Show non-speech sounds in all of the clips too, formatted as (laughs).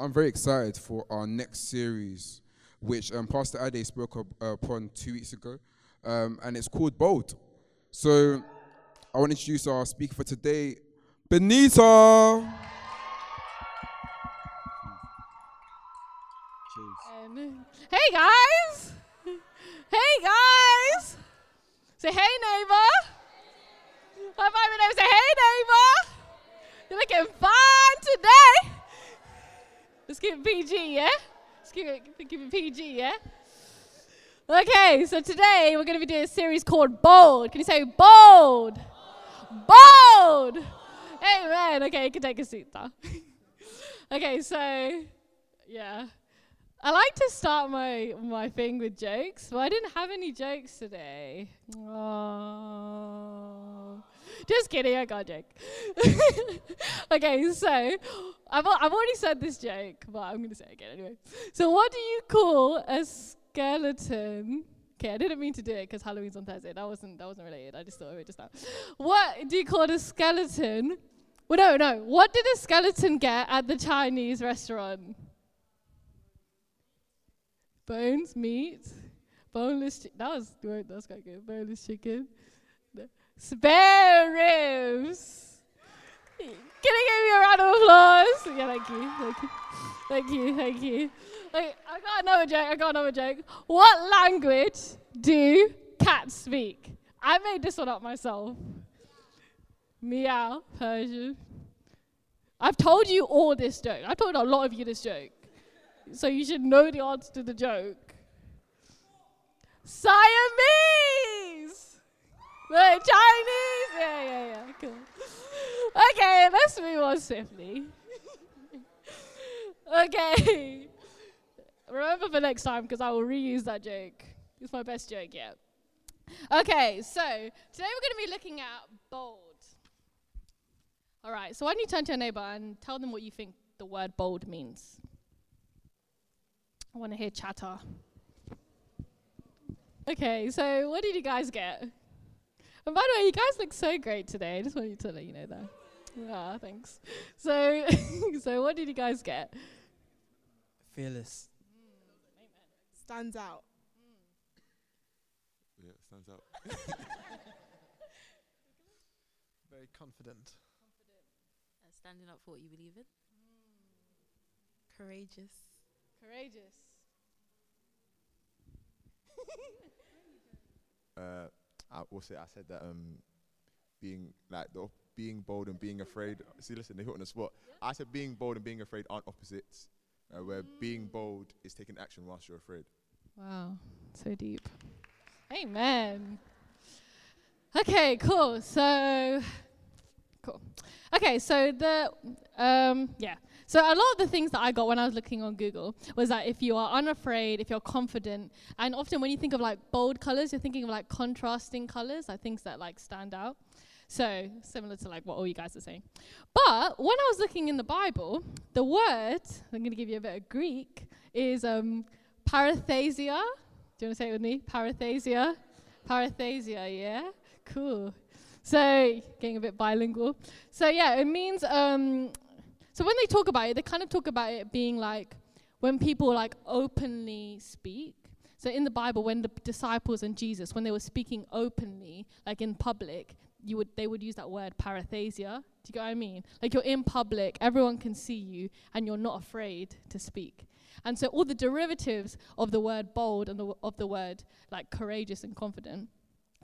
I'm very excited for our next series, which um, Pastor Ade spoke up, uh, upon two weeks ago, um, and it's called Bold. So I want to introduce our speaker for today, Benita. Hey guys! Hey guys! Say hey neighbor! High five your neighbor, say hey neighbor! You're looking fine today! Let's keep it PG, yeah? Let's keep it, keep it PG, yeah? Okay, so today we're going to be doing a series called Bold. Can you say bold? Bold! Amen. Okay, you can take a seat now. (laughs) okay, so yeah. I like to start my my thing with jokes, but I didn't have any jokes today. Oh. Just kidding, I got a joke. (laughs) okay, so I've, I've already said this joke, but I'm going to say it again anyway. So, what do you call a skeleton? Okay, I didn't mean to do it because Halloween's on Thursday. That wasn't that wasn't related. I just thought of it just now. What do you call a skeleton? Well, no, no. What did a skeleton get at the Chinese restaurant? Bones, meat, boneless. Chi- that was that was quite good. Boneless chicken. Spare ribs. Can I give you a round of applause? Yeah, thank you, thank you, thank you, thank you. Okay, I got another joke. I got another joke. What language do cats speak? I made this one up myself. Meow, Persian. I've told you all this joke. I've told a lot of you this joke. So you should know the answer to the joke. Siamese! The Chinese! Yeah, yeah, yeah, cool. Okay, let's move on swiftly. okay. Remember for next time because I will reuse that joke. It's my best joke yet. Okay, so today we're going to be looking at bold. All right, so why don't you turn to your neighbor and tell them what you think the word bold means? I want to hear chatter. Okay, so what did you guys get? And by the way, you guys look so great today. I just wanted to let you know that. Ah, thanks. So, (laughs) so what did you guys get? Fearless. stands out. Yeah, stands out. (laughs) Very confident. Uh, standing up for what you believe in. Courageous. Courageous. uh, I, it? I said that um, being like the being bold and being afraid. See, listen, they hit on the spot. I said being bold and being afraid aren't opposites. Uh, where being bold is taking action whilst you're afraid. Wow, so deep. Amen. Okay, cool. So, cool. Okay, so the um, yeah. So a lot of the things that I got when I was looking on Google was that if you are unafraid, if you're confident, and often when you think of like bold colors, you're thinking of like contrasting colors, like things that like stand out. So similar to like what all you guys are saying. But when I was looking in the Bible, the word I'm going to give you a bit of Greek is um, parathesia. Do you want to say it with me? Parathesia. Parathesia. Yeah. Cool. So getting a bit bilingual. So yeah, it means um, so when they talk about it, they kind of talk about it being like when people like openly speak. So in the Bible, when the disciples and Jesus, when they were speaking openly, like in public, you would they would use that word parathesia. Do you get what I mean? Like you're in public, everyone can see you, and you're not afraid to speak. And so all the derivatives of the word bold and the of the word like courageous and confident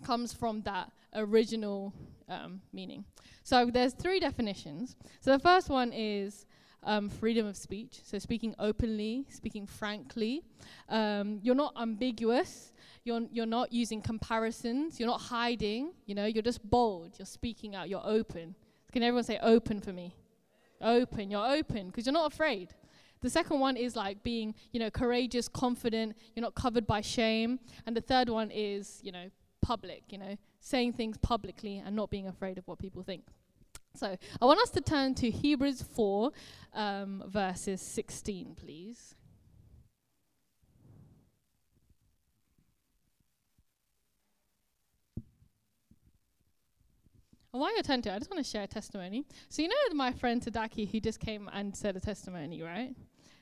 comes from that original um, meaning. So there's three definitions. So the first one is um, freedom of speech. So speaking openly, speaking frankly. Um, you're not ambiguous. You're, you're not using comparisons. You're not hiding. You know, you're just bold. You're speaking out. You're open. Can everyone say open for me? Open. You're open because you're not afraid. The second one is like being, you know, courageous, confident. You're not covered by shame. And the third one is, you know, public. You know, saying things publicly and not being afraid of what people think. So I want us to turn to Hebrews 4, um, verses 16, please. And while you're turning to I just want to share a testimony. So you know my friend Tadaki who just came and said a testimony, right?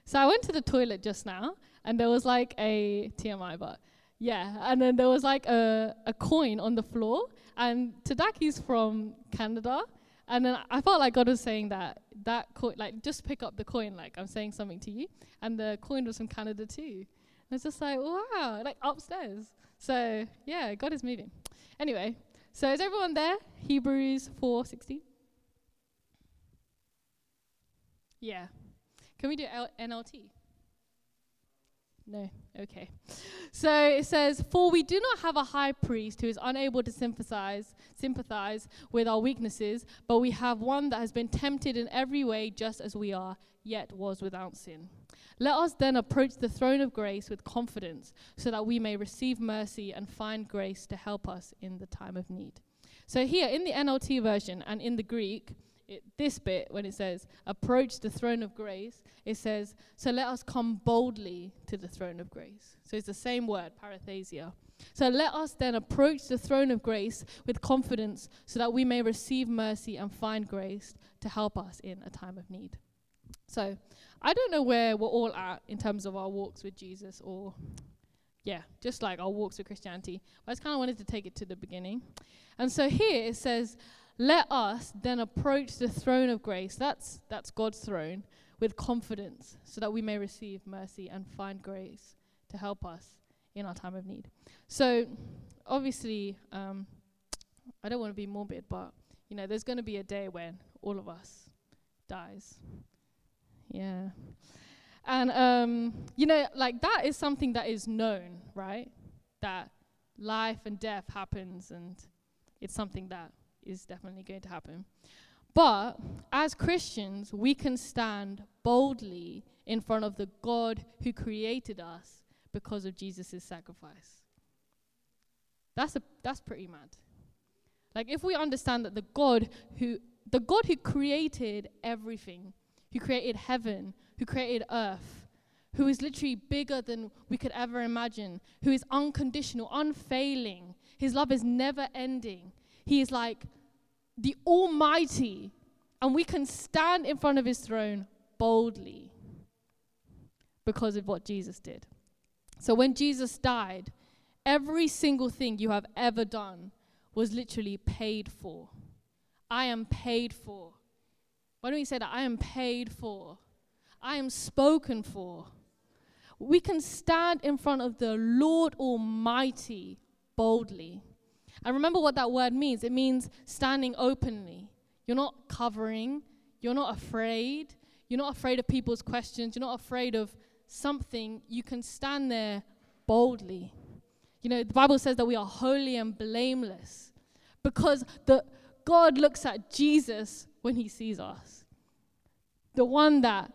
So I went to the toilet just now, and there was like a TMI, but yeah, and then there was like a, a coin on the floor, and Tadaki's from Canada, and then I felt like God was saying that that coin, like just pick up the coin, like I'm saying something to you, and the coin was from Canada too. And it's just like wow, like upstairs. So yeah, God is moving. Anyway, so is everyone there? Hebrews four sixteen. Yeah. Can we do L- NLT? No. Okay. So it says, "For we do not have a high priest who is unable to sympathize sympathize with our weaknesses, but we have one that has been tempted in every way just as we are, yet was without sin. Let us then approach the throne of grace with confidence, so that we may receive mercy and find grace to help us in the time of need." So here in the NLT version and in the Greek, it, this bit when it says approach the throne of grace it says so let us come boldly to the throne of grace. So it's the same word parathesia so let us then approach the throne of grace with confidence so that we may receive mercy and find grace to help us in a time of need. So i don't know where we're all at in terms of our walks with jesus or yeah just like our walks with christianity but i just kind of wanted to take it to the beginning. And so here it says let us then approach the throne of grace, that's, that's God's throne, with confidence, so that we may receive mercy and find grace to help us in our time of need. So, obviously, um, I don't want to be morbid, but you know, there's going to be a day when all of us dies. Yeah. And um, you know, like that is something that is known, right? That life and death happens and it's something that is definitely going to happen. But as Christians, we can stand boldly in front of the God who created us because of Jesus' sacrifice. That's a that's pretty mad. Like if we understand that the God who the God who created everything, who created heaven, who created earth, who is literally bigger than we could ever imagine, who is unconditional, unfailing. His love is never ending. He is like the Almighty, and we can stand in front of His throne boldly because of what Jesus did. So when Jesus died, every single thing you have ever done was literally paid for. I am paid for. Why don't we say that? I am paid for. I am spoken for. We can stand in front of the Lord Almighty boldly. And remember what that word means it means standing openly. You're not covering, you're not afraid, you're not afraid of people's questions, you're not afraid of something. You can stand there boldly. You know, the Bible says that we are holy and blameless because the God looks at Jesus when he sees us. The one that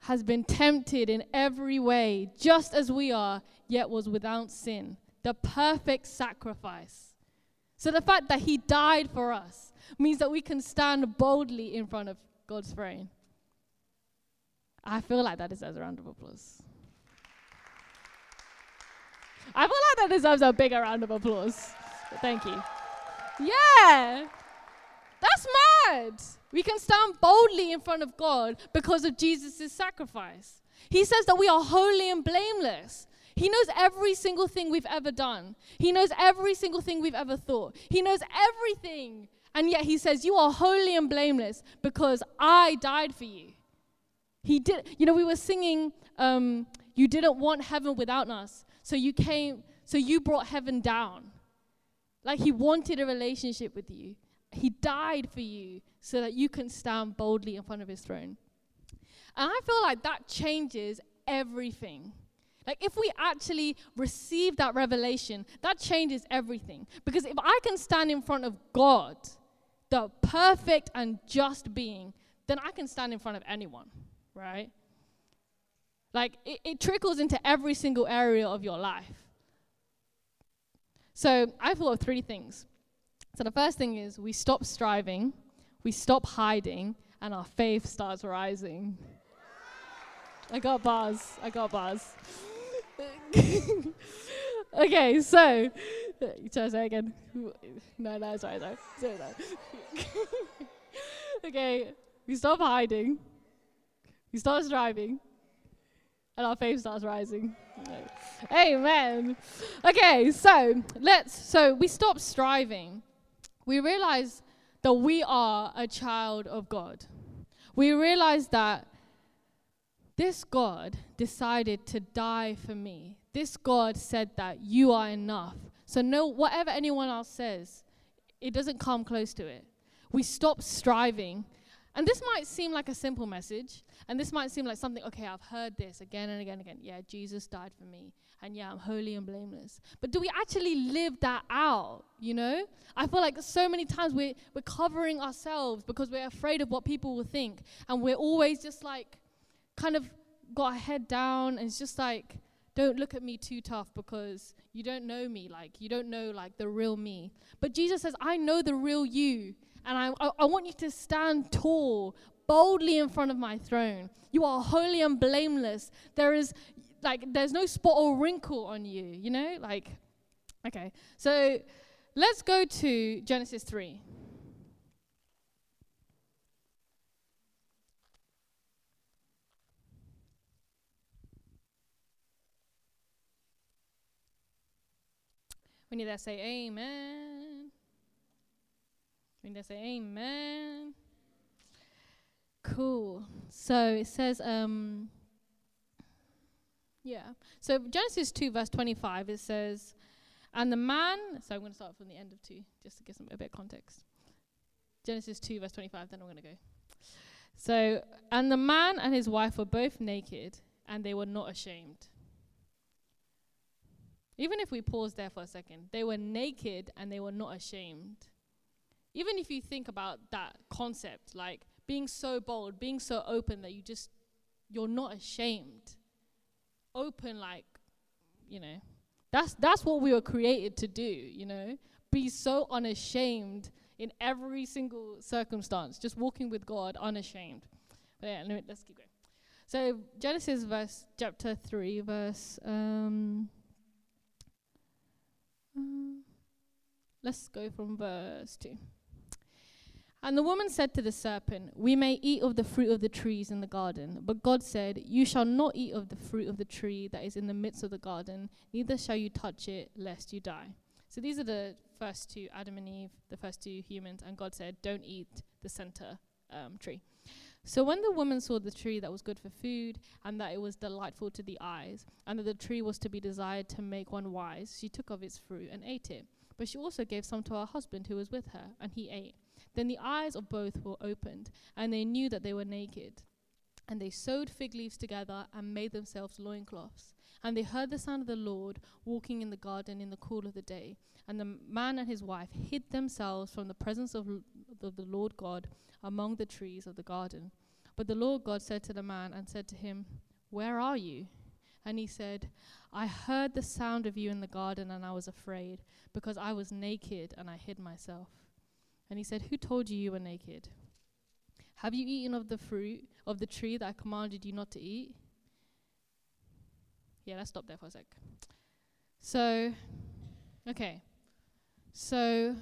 has been tempted in every way, just as we are, yet was without sin the perfect sacrifice. So the fact that he died for us means that we can stand boldly in front of God's throne. I feel like that deserves a round of applause. I feel like that deserves a bigger round of applause. Thank you. Yeah. That's mad. We can stand boldly in front of God because of Jesus' sacrifice. He says that we are holy and blameless. He knows every single thing we've ever done. He knows every single thing we've ever thought. He knows everything. And yet he says, You are holy and blameless because I died for you. He did, you know, we were singing, um, You didn't want heaven without us. So you came, so you brought heaven down. Like he wanted a relationship with you. He died for you so that you can stand boldly in front of his throne. And I feel like that changes everything. Like, if we actually receive that revelation, that changes everything. Because if I can stand in front of God, the perfect and just being, then I can stand in front of anyone, right? Like, it, it trickles into every single area of your life. So, I thought of three things. So, the first thing is we stop striving, we stop hiding, and our faith starts rising. I got bars. I got bars. (laughs) okay, so try to say again. (laughs) No, no, sorry, sorry, (laughs) okay, we stop hiding. He starts driving, and our faith starts rising. Amen. Okay, so let's. So we stop striving. We realize that we are a child of God. We realize that this God decided to die for me. This God said that you are enough. So no whatever anyone else says, it doesn't come close to it. We stop striving. And this might seem like a simple message, and this might seem like something, okay, I've heard this again and again and again. Yeah, Jesus died for me. And yeah, I'm holy and blameless. But do we actually live that out? You know? I feel like so many times we're, we're covering ourselves because we're afraid of what people will think. And we're always just like, kind of got our head down, and it's just like, don't look at me too tough because you don't know me. Like, you don't know, like, the real me. But Jesus says, I know the real you. And I, I, I want you to stand tall, boldly in front of my throne. You are holy and blameless. There is, like, there's no spot or wrinkle on you, you know? Like, okay. So let's go to Genesis 3. We need to say amen. We need to say amen. Cool. So it says, um, yeah. So Genesis 2, verse 25, it says, and the man, so I'm going to start from the end of 2, just to give some a bit of context. Genesis 2, verse 25, then I'm going to go. So, and the man and his wife were both naked, and they were not ashamed. Even if we pause there for a second, they were naked and they were not ashamed. Even if you think about that concept, like being so bold, being so open that you just, you're not ashamed. Open, like, you know, that's, that's what we were created to do, you know? Be so unashamed in every single circumstance, just walking with God unashamed. But yeah, let us keep going. So Genesis verse chapter three, verse um, uh, let's go from verse 2. And the woman said to the serpent, We may eat of the fruit of the trees in the garden. But God said, You shall not eat of the fruit of the tree that is in the midst of the garden, neither shall you touch it, lest you die. So these are the first two Adam and Eve, the first two humans, and God said, Don't eat the center um, tree. So when the woman saw the tree that was good for food, and that it was delightful to the eyes, and that the tree was to be desired to make one wise, she took of its fruit and ate it. But she also gave some to her husband who was with her, and he ate. Then the eyes of both were opened, and they knew that they were naked. And they sewed fig leaves together and made themselves loincloths. And they heard the sound of the Lord walking in the garden in the cool of the day. And the man and his wife hid themselves from the presence of, the Lord God among the trees of the garden. But the Lord God said to the man and said to him, Where are you? And he said, I heard the sound of you in the garden, and I was afraid, because I was naked and I hid myself. And he said, Who told you you were naked? Have you eaten of the fruit of the tree that I commanded you not to eat? Yeah, let's stop there for a sec. So, okay. So,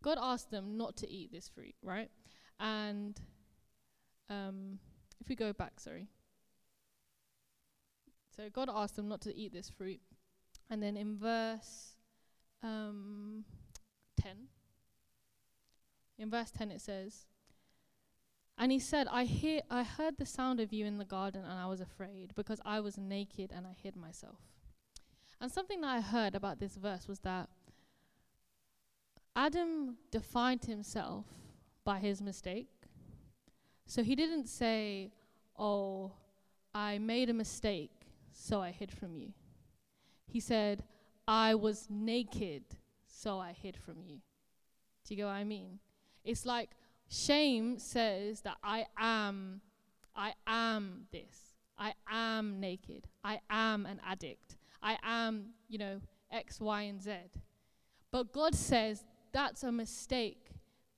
God asked them not to eat this fruit, right? And um, if we go back, sorry. So, God asked them not to eat this fruit. And then in verse um, 10, in verse 10 it says, And he said, I, hear, I heard the sound of you in the garden, and I was afraid, because I was naked and I hid myself. And something that I heard about this verse was that Adam defined himself by his mistake. So he didn't say, Oh, I made a mistake, so I hid from you. He said, I was naked, so I hid from you. Do you get what I mean? It's like shame says that I am, I am this. I am naked. I am an addict. I am, you know, X, Y, and Z. But God says that's a mistake,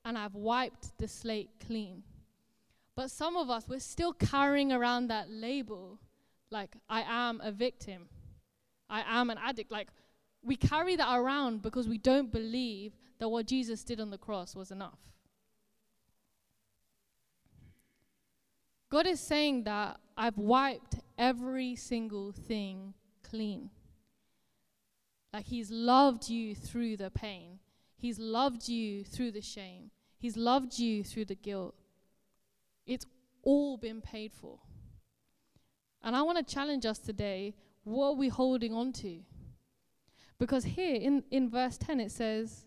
and I've wiped the slate clean. But some of us, we're still carrying around that label like, I am a victim. I am an addict. Like, we carry that around because we don't believe that what Jesus did on the cross was enough. God is saying that I've wiped every single thing clean. Like He's loved you through the pain, He's loved you through the shame, He's loved you through the guilt. It's all been paid for. And I want to challenge us today what are we holding on to? Because here in, in verse 10 it says,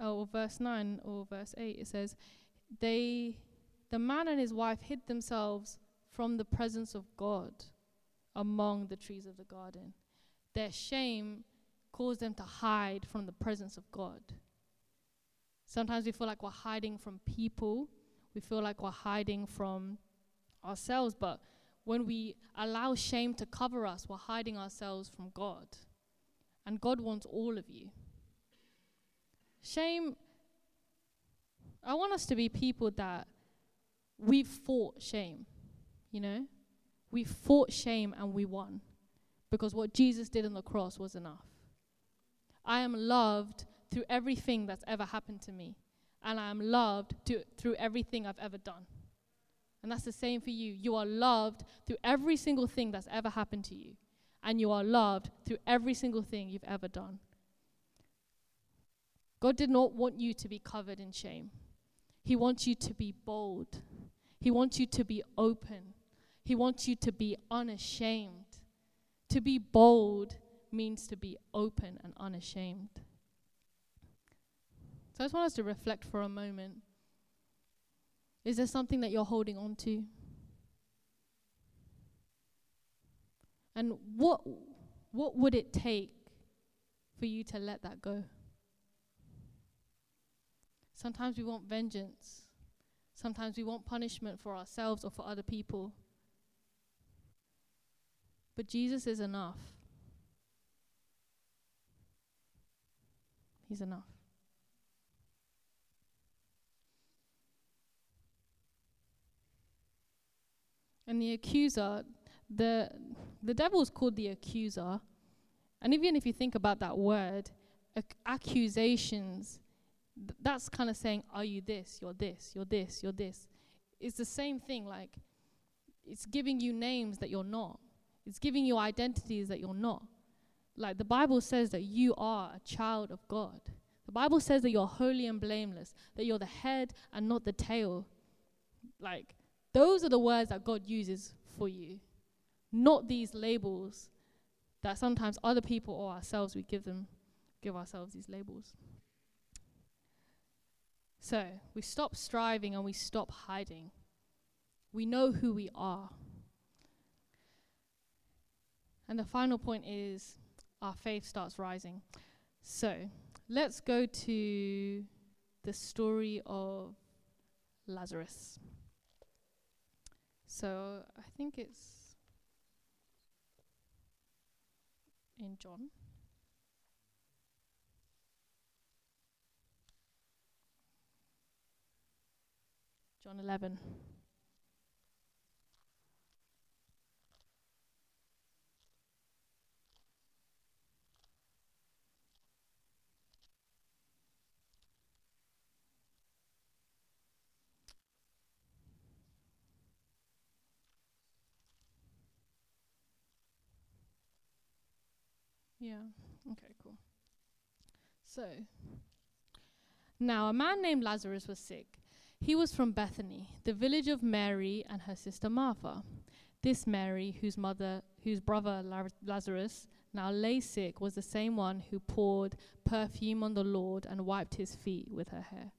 oh, or verse 9 or verse 8, it says, they, the man and his wife hid themselves from the presence of God among the trees of the garden. Their shame caused them to hide from the presence of God. Sometimes we feel like we're hiding from people, we feel like we're hiding from ourselves, but when we allow shame to cover us, we're hiding ourselves from God. And God wants all of you. Shame, I want us to be people that we fought shame, you know? We fought shame and we won because what Jesus did on the cross was enough. I am loved through everything that's ever happened to me, and I am loved to, through everything I've ever done. And that's the same for you. You are loved through every single thing that's ever happened to you. And you are loved through every single thing you've ever done. God did not want you to be covered in shame. He wants you to be bold. He wants you to be open. He wants you to be unashamed. To be bold means to be open and unashamed. So I just want us to reflect for a moment. Is there something that you're holding on to? And what what would it take for you to let that go? Sometimes we want vengeance. Sometimes we want punishment for ourselves or for other people. But Jesus is enough. He's enough. And the accuser, the the devil is called the accuser. And even if you think about that word, ac- accusations, th- that's kind of saying, Are you this? You're this, you're this, you're this. It's the same thing. Like, it's giving you names that you're not, it's giving you identities that you're not. Like, the Bible says that you are a child of God. The Bible says that you're holy and blameless, that you're the head and not the tail. Like, those are the words that God uses for you, not these labels that sometimes other people or ourselves we give them give ourselves these labels. So, we stop striving and we stop hiding. We know who we are. And the final point is our faith starts rising. So, let's go to the story of Lazarus. So I think it's in John. John 11. Yeah. Okay, cool. So, now a man named Lazarus was sick. He was from Bethany, the village of Mary and her sister Martha. This Mary, whose mother, whose brother Lazarus now lay sick, was the same one who poured perfume on the Lord and wiped his feet with her hair.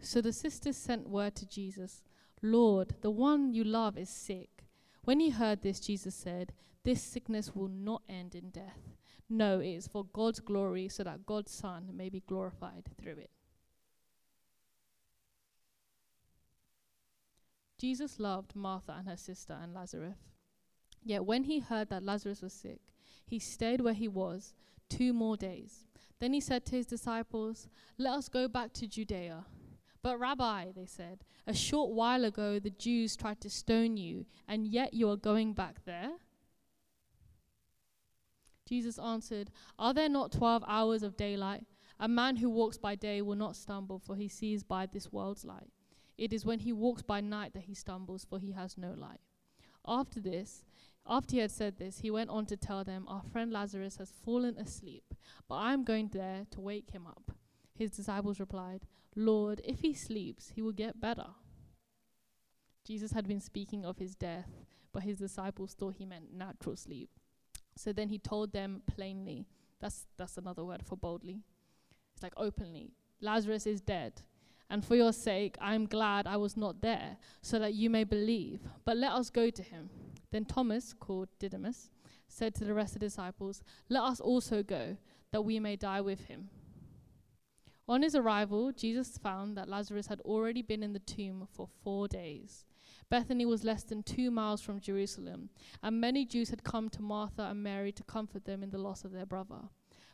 So the sisters sent word to Jesus, Lord, the one you love is sick. When he heard this, Jesus said, This sickness will not end in death. No, it is for God's glory, so that God's Son may be glorified through it. Jesus loved Martha and her sister and Lazarus. Yet when he heard that Lazarus was sick, he stayed where he was two more days. Then he said to his disciples, Let us go back to Judea. But, Rabbi, they said, a short while ago the Jews tried to stone you, and yet you are going back there? Jesus answered, Are there not twelve hours of daylight? A man who walks by day will not stumble, for he sees by this world's light. It is when he walks by night that he stumbles, for he has no light. After this, after he had said this, he went on to tell them, Our friend Lazarus has fallen asleep, but I am going there to wake him up. His disciples replied, Lord, if he sleeps, he will get better. Jesus had been speaking of his death, but his disciples thought he meant natural sleep. So then he told them plainly. That's that's another word for boldly. It's like openly. Lazarus is dead. And for your sake, I am glad I was not there, so that you may believe. But let us go to him. Then Thomas, called Didymus, said to the rest of the disciples, Let us also go, that we may die with him. On his arrival, Jesus found that Lazarus had already been in the tomb for four days. Bethany was less than two miles from Jerusalem, and many Jews had come to Martha and Mary to comfort them in the loss of their brother.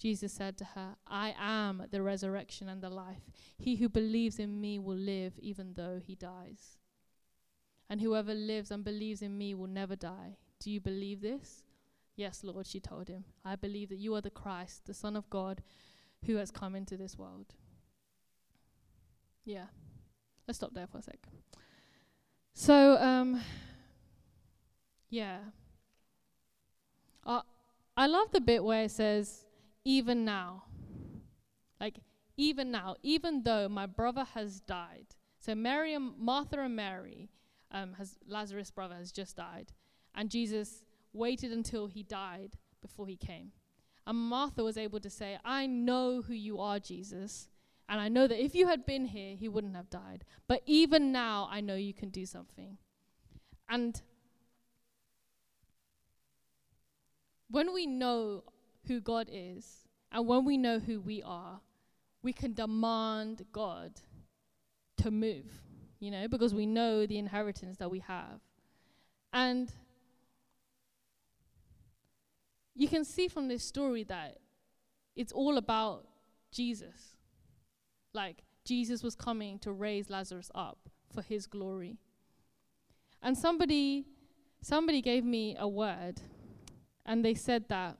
Jesus said to her, I am the resurrection and the life. He who believes in me will live even though he dies. And whoever lives and believes in me will never die. Do you believe this? Yes, Lord, she told him. I believe that you are the Christ, the Son of God, who has come into this world. Yeah. Let's stop there for a sec. So, um, yeah. Uh, I love the bit where it says, even now. Like, even now, even though my brother has died. So, Mary and Martha and Mary, um, has Lazarus' brother has just died. And Jesus waited until he died before he came. And Martha was able to say, I know who you are, Jesus. And I know that if you had been here, he wouldn't have died. But even now, I know you can do something. And when we know who God is and when we know who we are, we can demand God to move, you know, because we know the inheritance that we have. And you can see from this story that it's all about Jesus. Like, Jesus was coming to raise Lazarus up for his glory. And somebody somebody gave me a word and they said that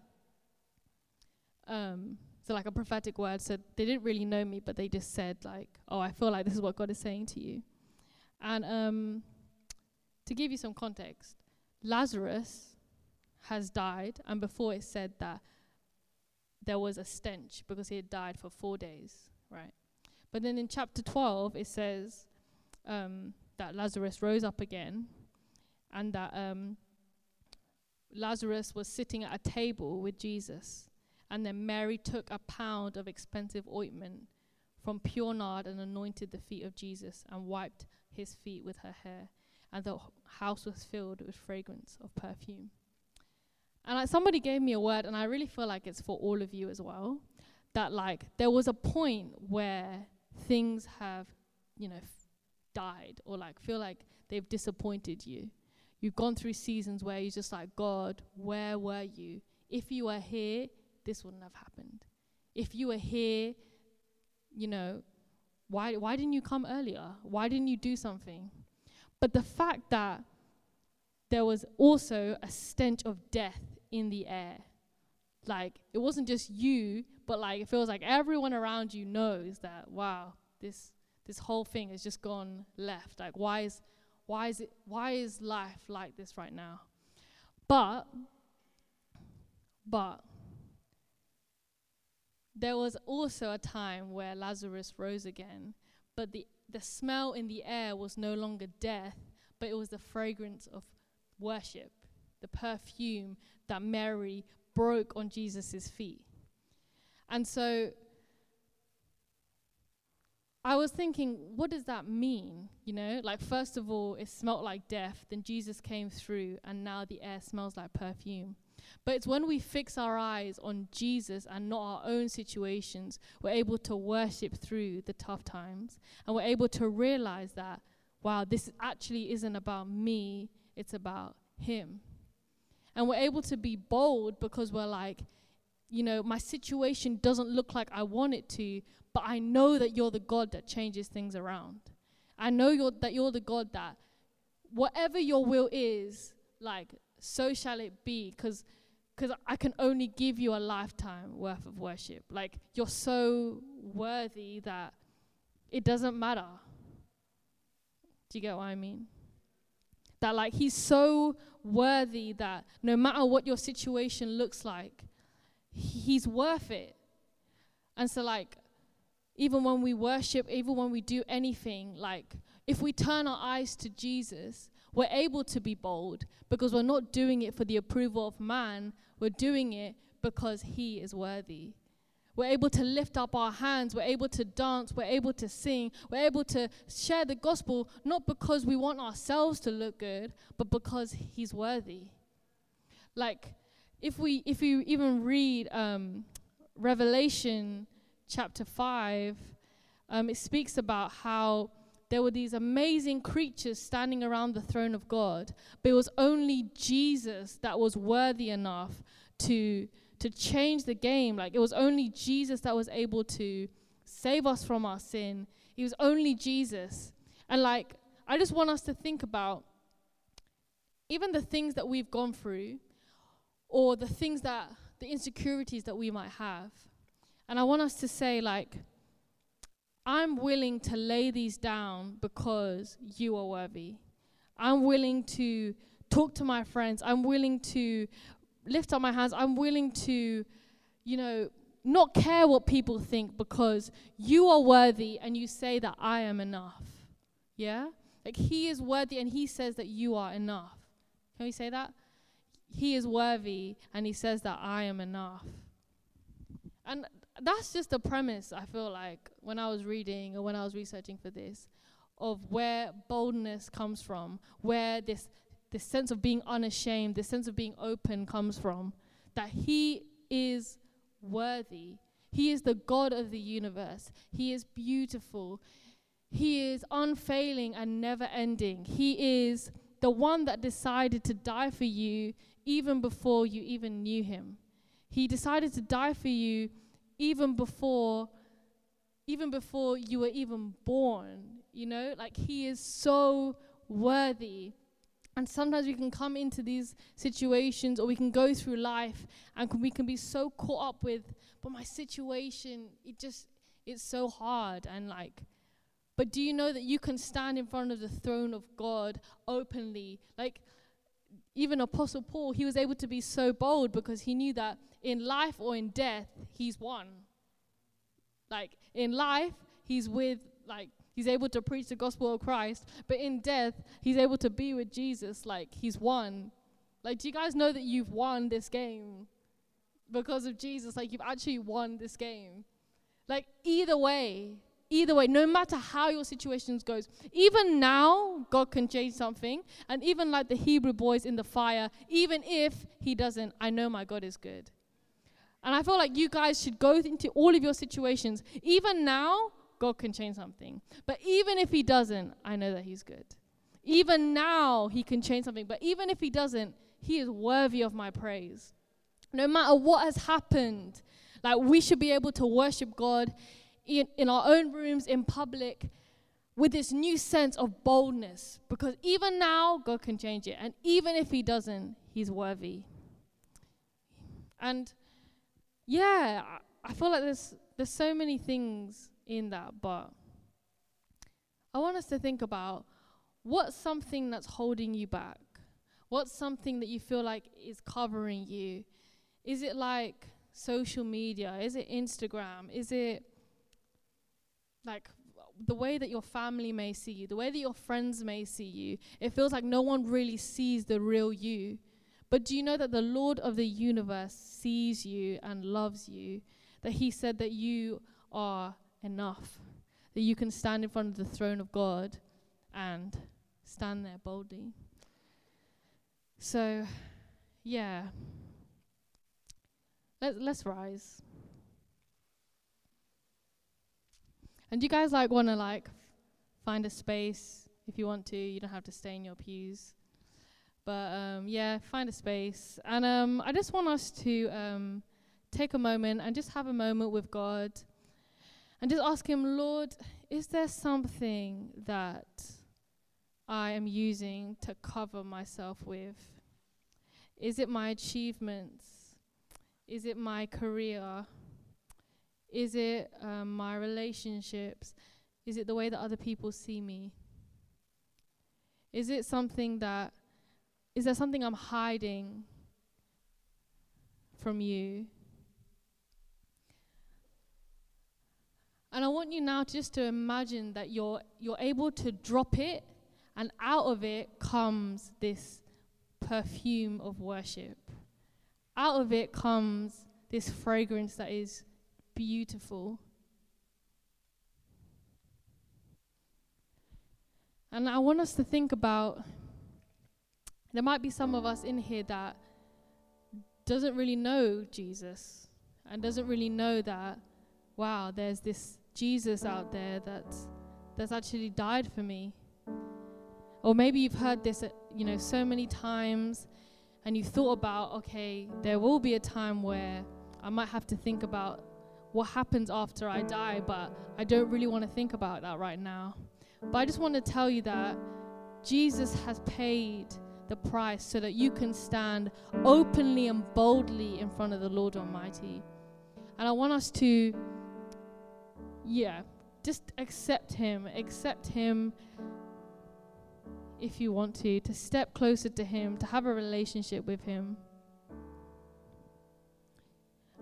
um, so like a prophetic word. So they didn't really know me but they just said like oh i feel like this is what god is saying to you. And um, to give you some context lazarus has died and before it said that there was a stench because he had died for four days right? But then in chapter 12 it says um, that lazarus rose up again and that um, Lazarus was sitting at a table with Jesus. And then Mary took a pound of expensive ointment from pure nard and anointed the feet of Jesus and wiped his feet with her hair. And the house was filled with fragrance of perfume. And like somebody gave me a word, and I really feel like it's for all of you as well. That like there was a point where things have, you know, f- died or like feel like they've disappointed you You've gone through seasons where you're just like, God, where were you? If you were here, this wouldn't have happened. If you were here, you know, why, why didn't you come earlier? Why didn't you do something? But the fact that there was also a stench of death in the air. Like, it wasn't just you, but like, it feels like everyone around you knows that, wow, this, this whole thing has just gone left. Like, why is why is it why is life like this right now? But but there was also a time where Lazarus rose again, but the the smell in the air was no longer death, but it was the fragrance of worship, the perfume that Mary broke on Jesus' feet. And so I was thinking, what does that mean? You know, like, first of all, it smelt like death, then Jesus came through, and now the air smells like perfume. But it's when we fix our eyes on Jesus and not our own situations, we're able to worship through the tough times. And we're able to realize that, wow, this actually isn't about me, it's about Him. And we're able to be bold because we're like, you know, my situation doesn't look like I want it to, but I know that you're the God that changes things around. I know you're, that you're the God that whatever your will is, like, so shall it be, because because I can only give you a lifetime worth of worship. Like, you're so worthy that it doesn't matter. Do you get what I mean? That, like, He's so worthy that no matter what your situation looks like, He's worth it. And so, like, even when we worship, even when we do anything, like, if we turn our eyes to Jesus, we're able to be bold because we're not doing it for the approval of man, we're doing it because He is worthy. We're able to lift up our hands, we're able to dance, we're able to sing, we're able to share the gospel, not because we want ourselves to look good, but because He's worthy. Like, if we if you even read um, Revelation chapter five, um, it speaks about how there were these amazing creatures standing around the throne of God, but it was only Jesus that was worthy enough to to change the game. Like it was only Jesus that was able to save us from our sin. It was only Jesus. And like I just want us to think about even the things that we've gone through or the things that the insecurities that we might have. And I want us to say like I'm willing to lay these down because you are worthy. I'm willing to talk to my friends. I'm willing to lift up my hands. I'm willing to, you know, not care what people think because you are worthy and you say that I am enough. Yeah? Like He is worthy and He says that you are enough. Can we say that? He is worthy and He says that I am enough. And that's just the premise, I feel like, when I was reading or when I was researching for this, of where boldness comes from, where this this sense of being unashamed, this sense of being open comes from. That He is worthy. He is the God of the universe. He is beautiful. He is unfailing and never ending. He is the one that decided to die for you even before you even knew Him. He decided to die for you even before even before you were even born you know? Like he is so worthy. And sometimes we can come into these situations or we can go through life and we can be so caught up with but my situation it just it's so hard. And like but do you know that you can stand in front of the throne of God openly? Like even apostle paul he was able to be so bold because he knew that in life or in death, he's won. Like in life, he's with like he's able to preach the gospel of Christ, but in death, he's able to be with Jesus like he's won. Like do you guys know that you've won this game because of Jesus? Like you've actually won this game. Like either way, either way, no matter how your situations goes, even now God can change something, and even like the Hebrew boys in the fire, even if He doesn't, I know my God is good. And I feel like you guys should go into all of your situations. Even now, God can change something. But even if He doesn't, I know that He's good. Even now, He can change something. But even if He doesn't, He is worthy of my praise. No matter what has happened, like we should be able to worship God in, in our own rooms, in public, with this new sense of boldness. Because even now, God can change it. And even if He doesn't, He's worthy. And yeah, I feel like there's there's so many things in that, but I want us to think about what's something that's holding you back? What's something that you feel like is covering you? Is it like social media? Is it Instagram? Is it like the way that your family may see you, the way that your friends may see you? It feels like no one really sees the real you. But do you know that the Lord of the universe sees you and loves you? That He said that you are enough, that you can stand in front of the throne of God and stand there boldly. So, yeah. Let, let's rise. And you guys like want to like find a space if you want to. You don't have to stay in your pews. But um, yeah, find a space. And um, I just want us to um, take a moment and just have a moment with God and just ask Him, Lord, is there something that I am using to cover myself with? Is it my achievements? Is it my career? Is it um, my relationships? Is it the way that other people see me? Is it something that, is there something I'm hiding from you? And I want you now just to imagine that you're, you're able to drop it, and out of it comes this perfume of worship. Out of it comes this fragrance that is beautiful. And I want us to think about there might be some of us in here that doesn't really know Jesus and doesn't really know that wow, there's this Jesus out there that's that's actually died for me. Or maybe you've heard this, uh, you know, so many times and you've thought about, okay, there will be a time where I might have to think about what happens after I die, but I don't really want to think about that right now. But I just want to tell you that Jesus has paid the price so that you can stand openly and boldly in front of the Lord Almighty. And I want us to, yeah, just accept Him, accept Him if you want to, to step closer to Him, to have a relationship with Him.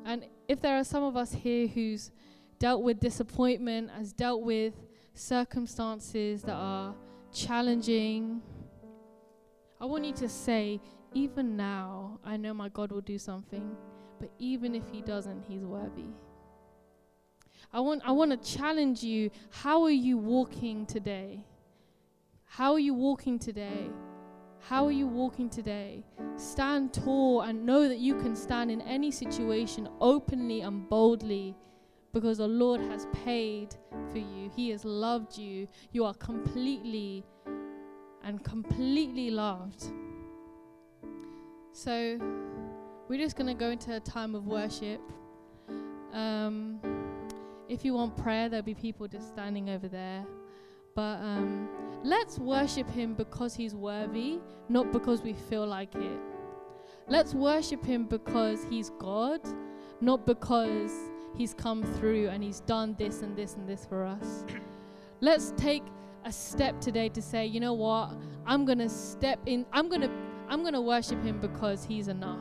And if there are some of us here who's dealt with disappointment, has dealt with circumstances that are challenging, I want you to say, even now, I know my God will do something, but even if He doesn't, He's worthy. I want, I want to challenge you. How are you walking today? How are you walking today? How are you walking today? Stand tall and know that you can stand in any situation openly and boldly because the Lord has paid for you. He has loved you. You are completely and completely loved. So, we're just going to go into a time of worship. Um, if you want prayer, there'll be people just standing over there. But um, let's worship Him because He's worthy, not because we feel like it. Let's worship Him because He's God, not because He's come through and He's done this and this and this for us. (clears throat) let's take a step today to say, you know what? I'm going to step in, I'm going to I'm going to worship him because he's enough.